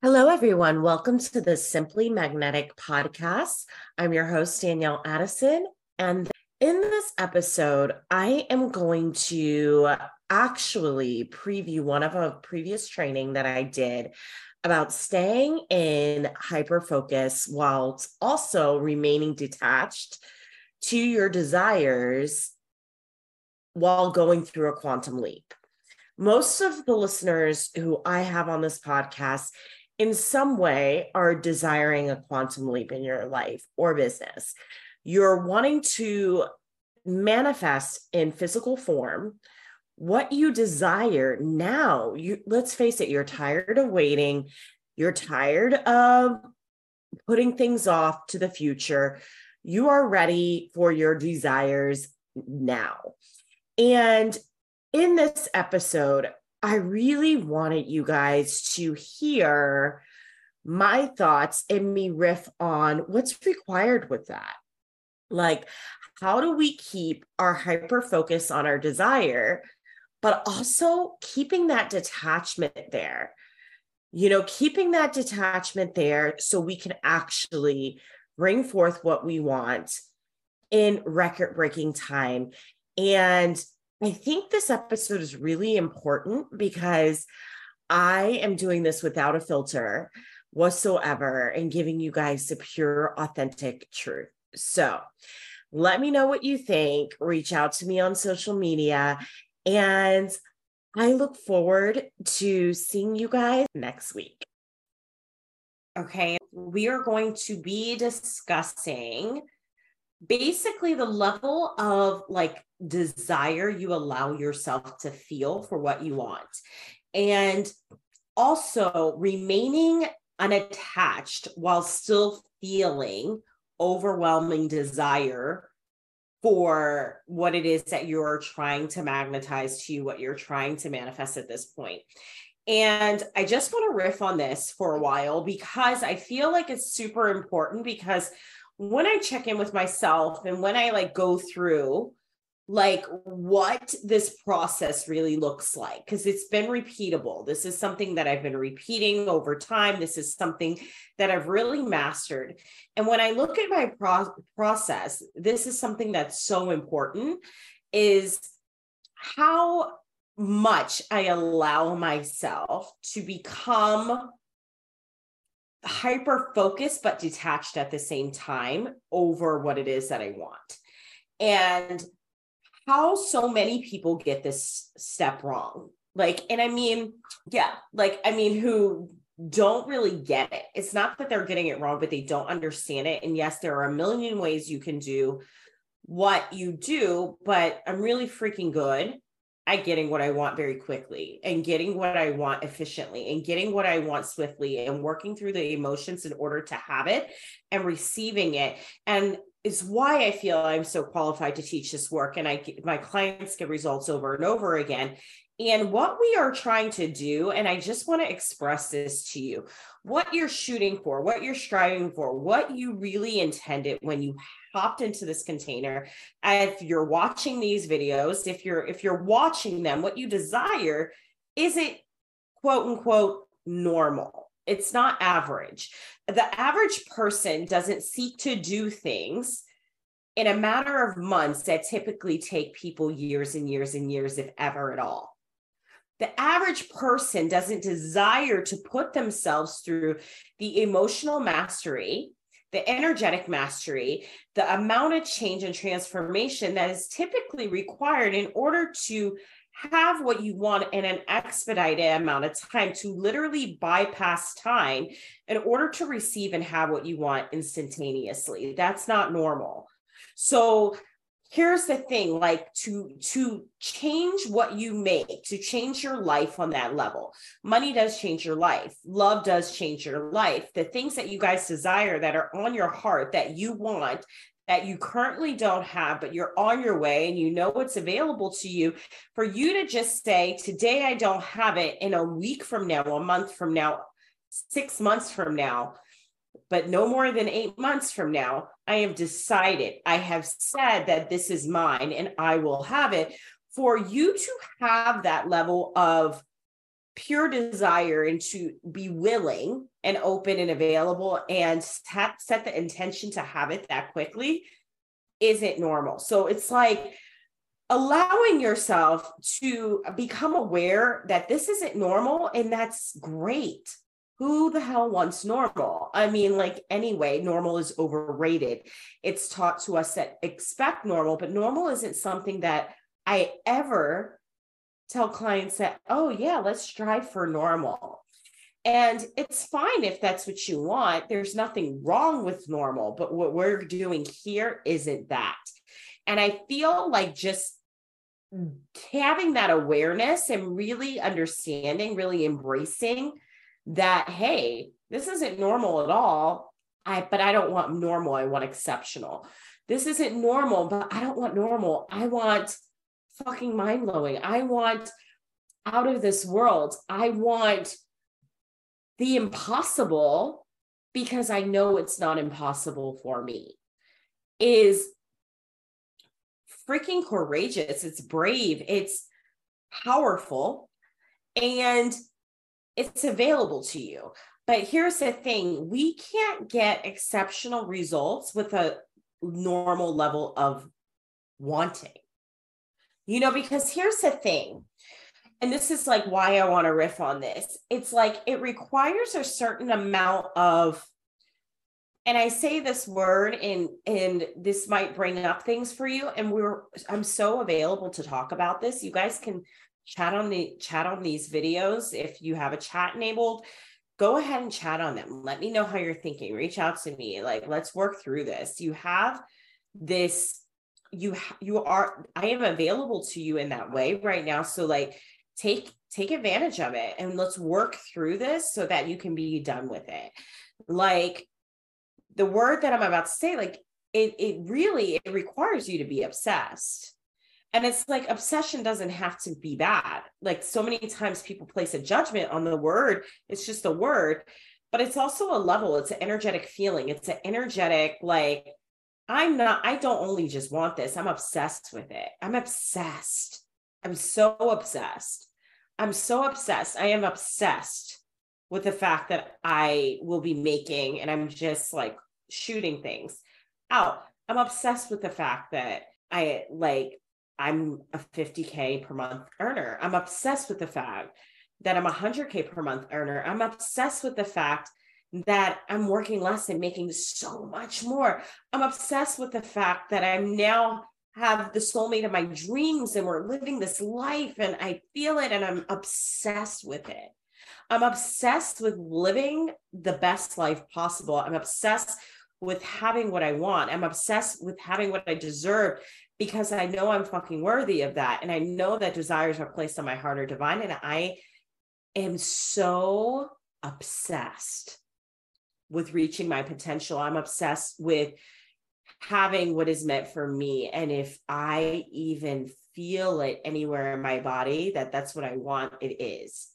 Hello, everyone. Welcome to the Simply Magnetic podcast. I'm your host, Danielle Addison. And in this episode, I am going to actually preview one of a previous training that I did about staying in hyper focus while also remaining detached to your desires while going through a quantum leap. Most of the listeners who I have on this podcast in some way are desiring a quantum leap in your life or business. You're wanting to manifest in physical form what you desire now. You let's face it, you're tired of waiting. You're tired of putting things off to the future. You are ready for your desires now. And in this episode, I really wanted you guys to hear my thoughts and me riff on what's required with that. Like, how do we keep our hyper focus on our desire, but also keeping that detachment there? You know, keeping that detachment there so we can actually bring forth what we want in record breaking time and I think this episode is really important because I am doing this without a filter whatsoever and giving you guys the pure, authentic truth. So let me know what you think. Reach out to me on social media. And I look forward to seeing you guys next week. Okay, we are going to be discussing basically the level of like desire you allow yourself to feel for what you want. And also remaining unattached while still feeling overwhelming desire for what it is that you're trying to magnetize to you, what you're trying to manifest at this point. And I just want to riff on this for a while because I feel like it's super important because when I check in with myself and when I like go through like what this process really looks like because it's been repeatable. This is something that I've been repeating over time. This is something that I've really mastered. And when I look at my pro- process, this is something that's so important is how much I allow myself to become hyper focused but detached at the same time over what it is that I want. And how so many people get this step wrong. Like, and I mean, yeah, like, I mean, who don't really get it. It's not that they're getting it wrong, but they don't understand it. And yes, there are a million ways you can do what you do, but I'm really freaking good at getting what I want very quickly and getting what I want efficiently and getting what I want swiftly and working through the emotions in order to have it and receiving it. And it's why I feel I'm so qualified to teach this work. And I my clients get results over and over again. And what we are trying to do, and I just want to express this to you what you're shooting for, what you're striving for, what you really intended when you hopped into this container if you're watching these videos if you're if you're watching them what you desire is it quote unquote normal? It's not average. The average person doesn't seek to do things in a matter of months that typically take people years and years and years if ever at all the average person doesn't desire to put themselves through the emotional mastery the energetic mastery, the amount of change and transformation that is typically required in order to have what you want in an expedited amount of time to literally bypass time in order to receive and have what you want instantaneously. That's not normal. So here's the thing like to to change what you make to change your life on that level. Money does change your life. Love does change your life. The things that you guys desire that are on your heart that you want that you currently don't have but you're on your way and you know what's available to you for you to just say today i don't have it in a week from now a month from now 6 months from now but no more than eight months from now, I have decided, I have said that this is mine and I will have it for you to have that level of pure desire and to be willing and open and available and set, set the intention to have it that quickly isn't normal. So it's like allowing yourself to become aware that this isn't normal and that's great. Who the hell wants normal? I mean, like, anyway, normal is overrated. It's taught to us that expect normal, but normal isn't something that I ever tell clients that, oh, yeah, let's strive for normal. And it's fine if that's what you want. There's nothing wrong with normal, but what we're doing here isn't that. And I feel like just having that awareness and really understanding, really embracing that, hey, this isn't normal at all. I, but I don't want normal. I want exceptional. This isn't normal, but I don't want normal. I want fucking mind blowing. I want out of this world. I want the impossible because I know it's not impossible for me is freaking courageous. It's brave. It's powerful and it's available to you. But here's the thing we can't get exceptional results with a normal level of wanting. You know, because here's the thing, and this is like why I want to riff on this. It's like it requires a certain amount of and I say this word and and this might bring up things for you and we're I'm so available to talk about this. You guys can chat on the chat on these videos if you have a chat enabled go ahead and chat on them. Let me know how you're thinking. Reach out to me. Like let's work through this. You have this you you are i am available to you in that way right now so like take take advantage of it and let's work through this so that you can be done with it like the word that i'm about to say like it it really it requires you to be obsessed and it's like obsession doesn't have to be bad like so many times people place a judgment on the word it's just a word but it's also a level it's an energetic feeling it's an energetic like I'm not, I don't only just want this, I'm obsessed with it. I'm obsessed. I'm so obsessed. I'm so obsessed. I am obsessed with the fact that I will be making and I'm just like shooting things out. I'm obsessed with the fact that I like, I'm a 50K per month earner. I'm obsessed with the fact that I'm a 100K per month earner. I'm obsessed with the fact that I'm working less and making so much more. I'm obsessed with the fact that I'm now have the soulmate of my dreams and we're living this life and I feel it and I'm obsessed with it. I'm obsessed with living the best life possible. I'm obsessed with having what I want. I'm obsessed with having what I deserve because I know I'm fucking worthy of that. And I know that desires are placed on my heart are divine. And I am so obsessed with reaching my potential. I'm obsessed with having what is meant for me. And if I even feel it anywhere in my body that that's what I want, it is.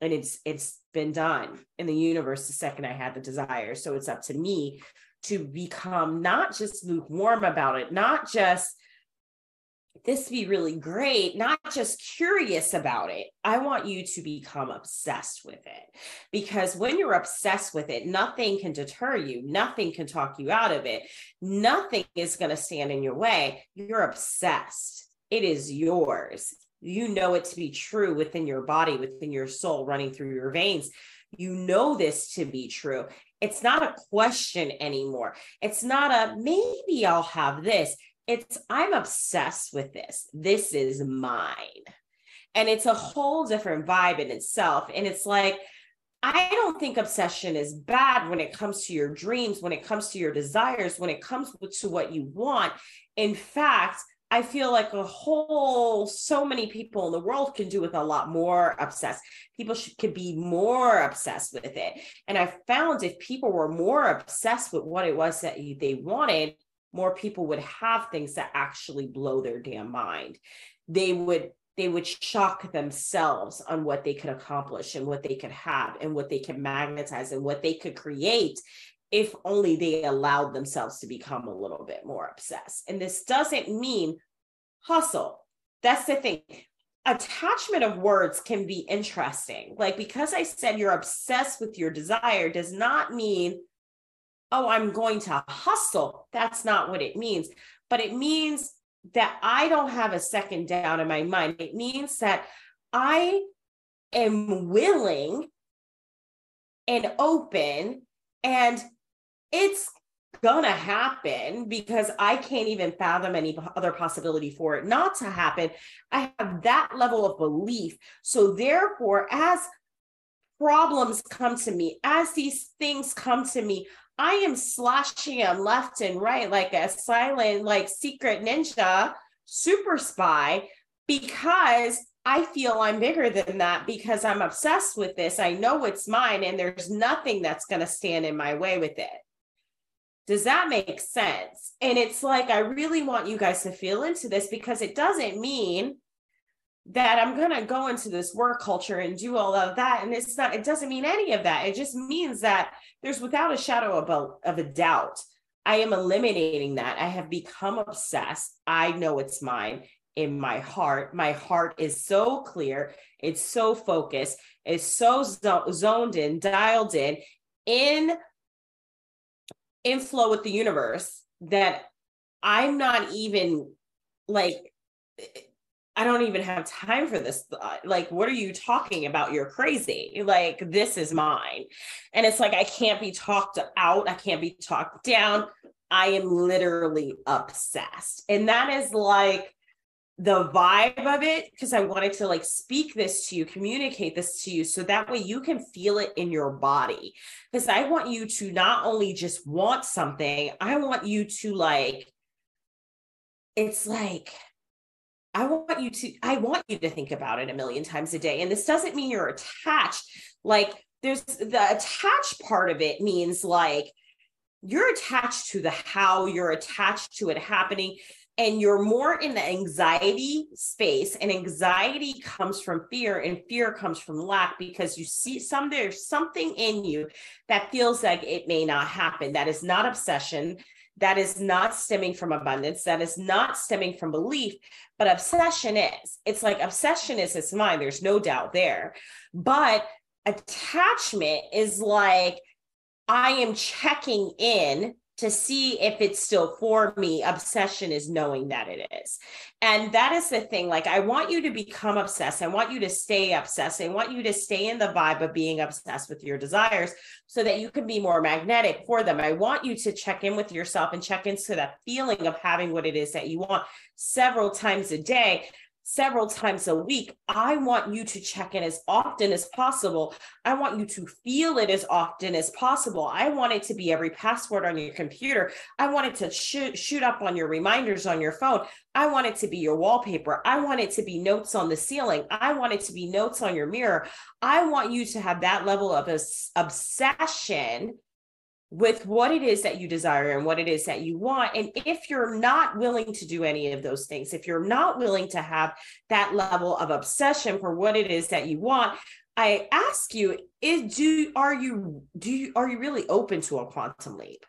And it's it's been done in the universe the second I had the desire. So it's up to me to become not just lukewarm about it, not just this be really great, not just curious about it. I want you to become obsessed with it because when you're obsessed with it, nothing can deter you, nothing can talk you out of it, nothing is going to stand in your way. You're obsessed, it is yours. You know it to be true within your body, within your soul, running through your veins. You know this to be true. It's not a question anymore. It's not a maybe I'll have this it's I'm obsessed with this. This is mine. And it's a whole different vibe in itself. And it's like, I don't think obsession is bad when it comes to your dreams, when it comes to your desires, when it comes to what you want. In fact, I feel like a whole, so many people in the world can do with a lot more obsessed. People should, could be more obsessed with it. And I found if people were more obsessed with what it was that they wanted, more people would have things that actually blow their damn mind. They would they would shock themselves on what they could accomplish and what they could have and what they could magnetize and what they could create if only they allowed themselves to become a little bit more obsessed. And this doesn't mean hustle. That's the thing. attachment of words can be interesting. Like because I said you're obsessed with your desire does not mean, oh, I'm going to hustle. That's not what it means. But it means that I don't have a second doubt in my mind. It means that I am willing and open and it's gonna happen because I can't even fathom any other possibility for it not to happen. I have that level of belief. So, therefore, as problems come to me, as these things come to me, I am slashing them left and right like a silent, like secret ninja, super spy, because I feel I'm bigger than that because I'm obsessed with this. I know it's mine, and there's nothing that's going to stand in my way with it. Does that make sense? And it's like, I really want you guys to feel into this because it doesn't mean that I'm going to go into this work culture and do all of that. And it's not, it doesn't mean any of that. It just means that there's without a shadow of a, of a doubt, I am eliminating that. I have become obsessed. I know it's mine in my heart. My heart is so clear. It's so focused. It's so zoned in, dialed in, in in flow with the universe that I'm not even like I don't even have time for this. Uh, like, what are you talking about? You're crazy. Like, this is mine. And it's like, I can't be talked out. I can't be talked down. I am literally obsessed. And that is like the vibe of it because I wanted to like speak this to you, communicate this to you so that way you can feel it in your body. Because I want you to not only just want something, I want you to like, it's like, I want you to, I want you to think about it a million times a day. And this doesn't mean you're attached. Like, there's the attached part of it means like, you're attached to the how, you're attached to it happening and you're more in the anxiety space. And anxiety comes from fear and fear comes from lack because you see some there's something in you that feels like it may not happen. That is not obsession. That is not stemming from abundance. That is not stemming from belief but obsession is it's like obsession is its mind there's no doubt there. But attachment is like i am checking in to see if it's still for me obsession is knowing that it is. And that is the thing like i want you to become obsessed. I want you to stay obsessed. I want you to stay in the vibe of being obsessed with your desires so that you can be more magnetic for them. I want you to check in with yourself and check into that feeling of having what it is that you want several times a day several times a week. I want you to check in as often as possible. I want you to feel it as often as possible. I want it to be every password on your computer. I want it to shoot, shoot up on your reminders on your phone. I want it to be your wallpaper. I want it to be notes on the ceiling. I want it to be notes on your mirror. I want you to have that level of obsession with what it is that you desire and what it is that you want. And if you're not willing to do any of those things, if you're not willing to have that level of obsession for what it is that you want, I ask you, is do are you do you are you really open to a quantum leap?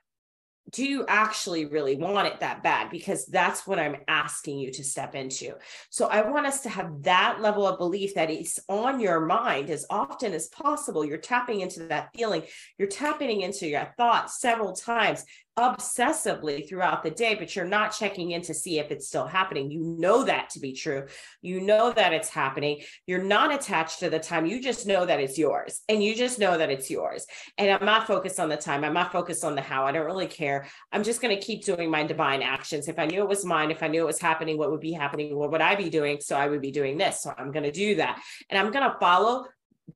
Do you actually really want it that bad? Because that's what I'm asking you to step into. So I want us to have that level of belief that it's on your mind as often as possible. You're tapping into that feeling, you're tapping into your thoughts several times obsessively throughout the day, but you're not checking in to see if it's still happening. You know that to be true. You know that it's happening. You're not attached to the time. You just know that it's yours and you just know that it's yours. And I'm not focused on the time. I'm not focused on the how. I don't really care. I'm just going to keep doing my divine actions. If I knew it was mine, if I knew it was happening, what would be happening? What would I be doing? So I would be doing this. So I'm going to do that. And I'm going to follow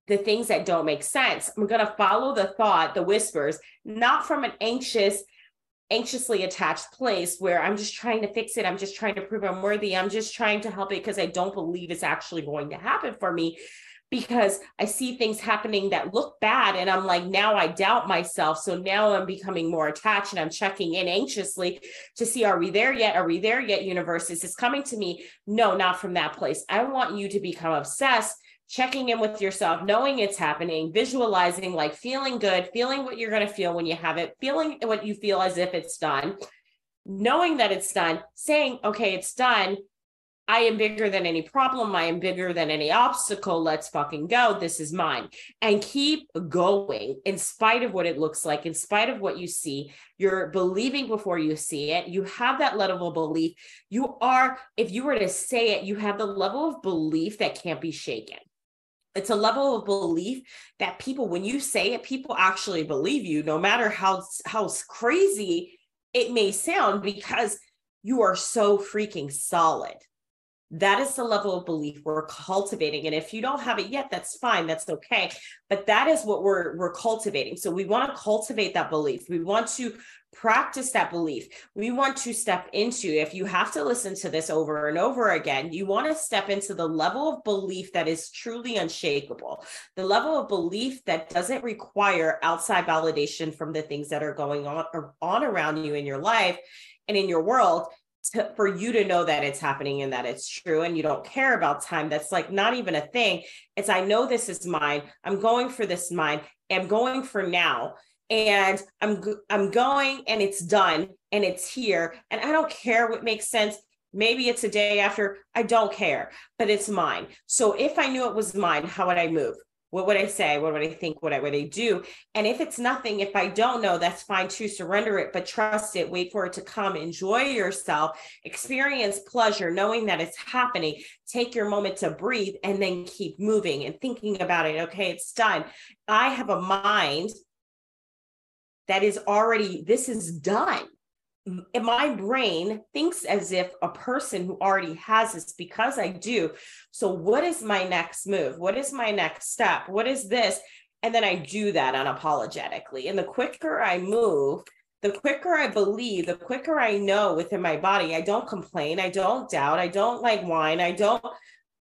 the things that don't make sense. I'm going to follow the thought, the whispers, not from an anxious, anxiously attached place where I'm just trying to fix it. I'm just trying to prove I'm worthy. I'm just trying to help it because I don't believe it's actually going to happen for me because I see things happening that look bad. And I'm like, now I doubt myself. So now I'm becoming more attached and I'm checking in anxiously to see, are we there yet? Are we there yet, universe? Is this coming to me? No, not from that place. I want you to become obsessed checking in with yourself, knowing it's happening, visualizing, like feeling good, feeling what you're going to feel when you have it, feeling what you feel as if it's done, knowing that it's done, saying, okay, it's done. I am bigger than any problem. I am bigger than any obstacle. Let's fucking go. This is mine. And keep going in spite of what it looks like, in spite of what you see. You're believing before you see it. You have that level of belief. You are, if you were to say it, you have the level of belief that can't be shaken. It's a level of belief that people, when you say it, people actually believe you, no matter how how crazy it may sound, because you are so freaking solid. That is the level of belief we're cultivating and if you don't have it yet that's fine that's okay. But that is what we're we're cultivating. So we want to cultivate that belief. We want to practice that belief. We want to step into if you have to listen to this over and over again you want to step into the level of belief that is truly unshakable the level of belief that doesn't require outside validation from the things that are going on on around you in your life and in your world to, for you to know that it's happening and that it's true and you don't care about time. That's like not even a thing. It's i know this is mine. I'm going for this mine i'm going for now and i'm i'm going and it's done and it's here and i don't care what makes sense maybe it's a day after i don't care but it's mine so if i knew it was mine how would i move what would I say? What would I think? What would I do? And if it's nothing, if I don't know, that's fine to surrender it, but trust it, wait for it to come, enjoy yourself, experience pleasure, knowing that it's happening. Take your moment to breathe and then keep moving and thinking about it. Okay, it's done. I have a mind that is already, this is done my brain thinks as if a person who already has this because I do. So, what is my next move? What is my next step? What is this? And then I do that unapologetically. And the quicker I move, the quicker I believe, the quicker I know within my body, I don't complain, I don't doubt, I don't like whine, I don't.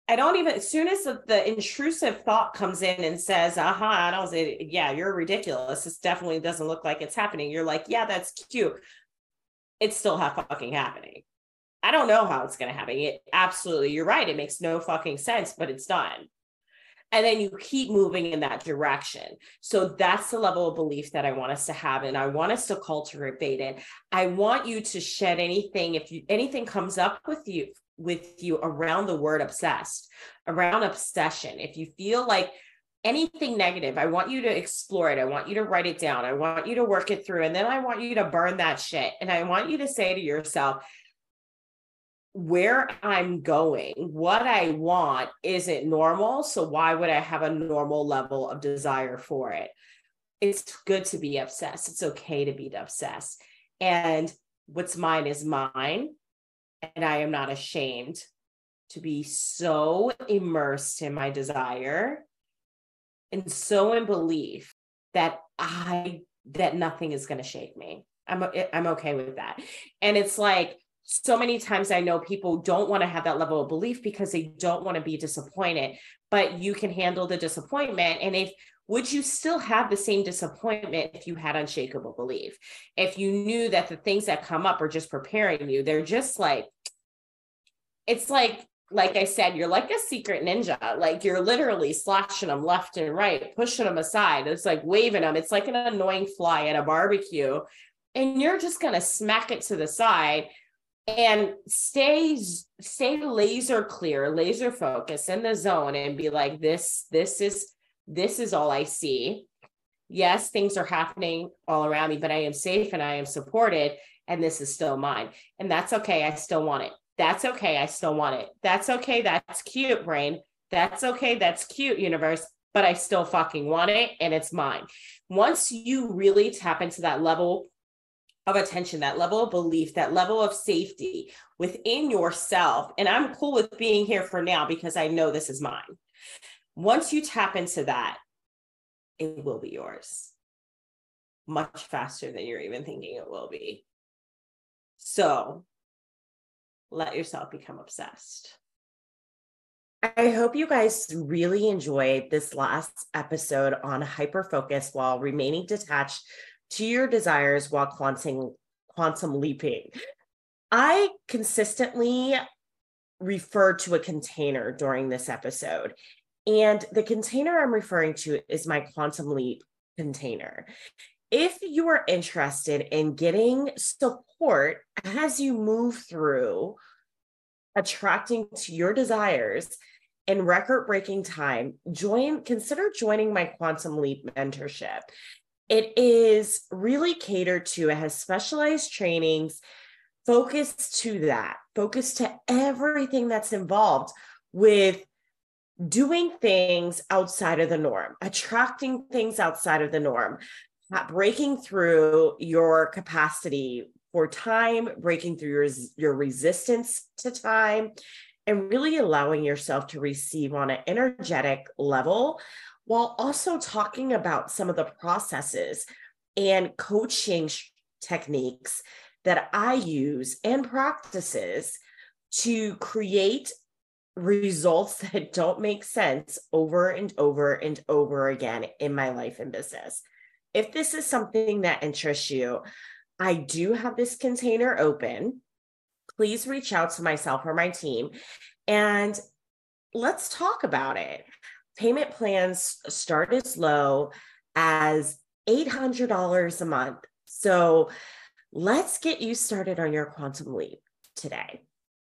I don't even, as soon as the, intrusive thought comes in and says, aha, uh-huh, I don't say, yeah, you're ridiculous. This definitely doesn't look like it's happening. You're like, yeah, that's cute it's still ha- fucking happening. I don't know how it's going to happen. It absolutely, you're right. It makes no fucking sense, but it's done. And then you keep moving in that direction. So that's the level of belief that I want us to have. And I want us to cultivate it. I want you to shed anything, if you anything comes up with you, with you around the word obsessed, around obsession. If you feel like anything negative, I want you to explore it. I want you to write it down. I want you to work it through. And then I want you to burn that shit. And I want you to say to yourself, where I'm going, what I want isn't normal. So why would I have a normal level of desire for it? It's good to be obsessed. It's okay to be obsessed. And what's mine is mine. And I am not ashamed to be so immersed in my desire and so in belief that I that nothing is going to shake me. I'm I'm okay with that. And it's like so many times I know people don't want to have that level of belief because they don't want to be disappointed, but you can handle the disappointment and if would you still have the same disappointment if you had unshakable belief? If you knew that the things that come up are just preparing you, they're just like it's like like I said, you're like a secret ninja. Like you're literally slashing them left and right, pushing them aside. It's like waving them. It's like an annoying fly at a barbecue. And you're just going to smack it to the side and stay stay laser clear, laser focus in the zone and be like this this is this is all I see. Yes, things are happening all around me, but I am safe and I am supported and this is still mine. And that's okay. I still want it that's okay. I still want it. That's okay. That's cute, brain. That's okay. That's cute, universe. But I still fucking want it and it's mine. Once you really tap into that level of attention, that level of belief, that level of safety within yourself, and I'm cool with being here for now because I know this is mine. Once you tap into that, it will be yours much faster than you're even thinking it will be. So let yourself become obsessed. I hope you guys really enjoyed this last episode on hyper focus while remaining detached to your desires while quantum quantum leaping. I consistently refer to a container during this episode. And the container I'm referring to is my quantum leap container if you are interested in getting support as you move through attracting to your desires in record breaking time, join, consider joining my Quantum Leap mentorship. It is really catered to, it has specialized trainings focused to that, focused to everything that's involved with doing things outside of the norm, attracting things outside of the norm, breaking through your capacity for time, breaking through your, your resistance to time, and really allowing yourself to receive on an energetic level while also talking about some of the processes and coaching techniques that I use and practices to create results that don't make sense over and over and over again in my life and business. If this is something that interests you, I do have this container open. Please reach out to myself or my team and let's talk about it. Payment plans start as low as $800 a month. So let's get you started on your quantum leap today.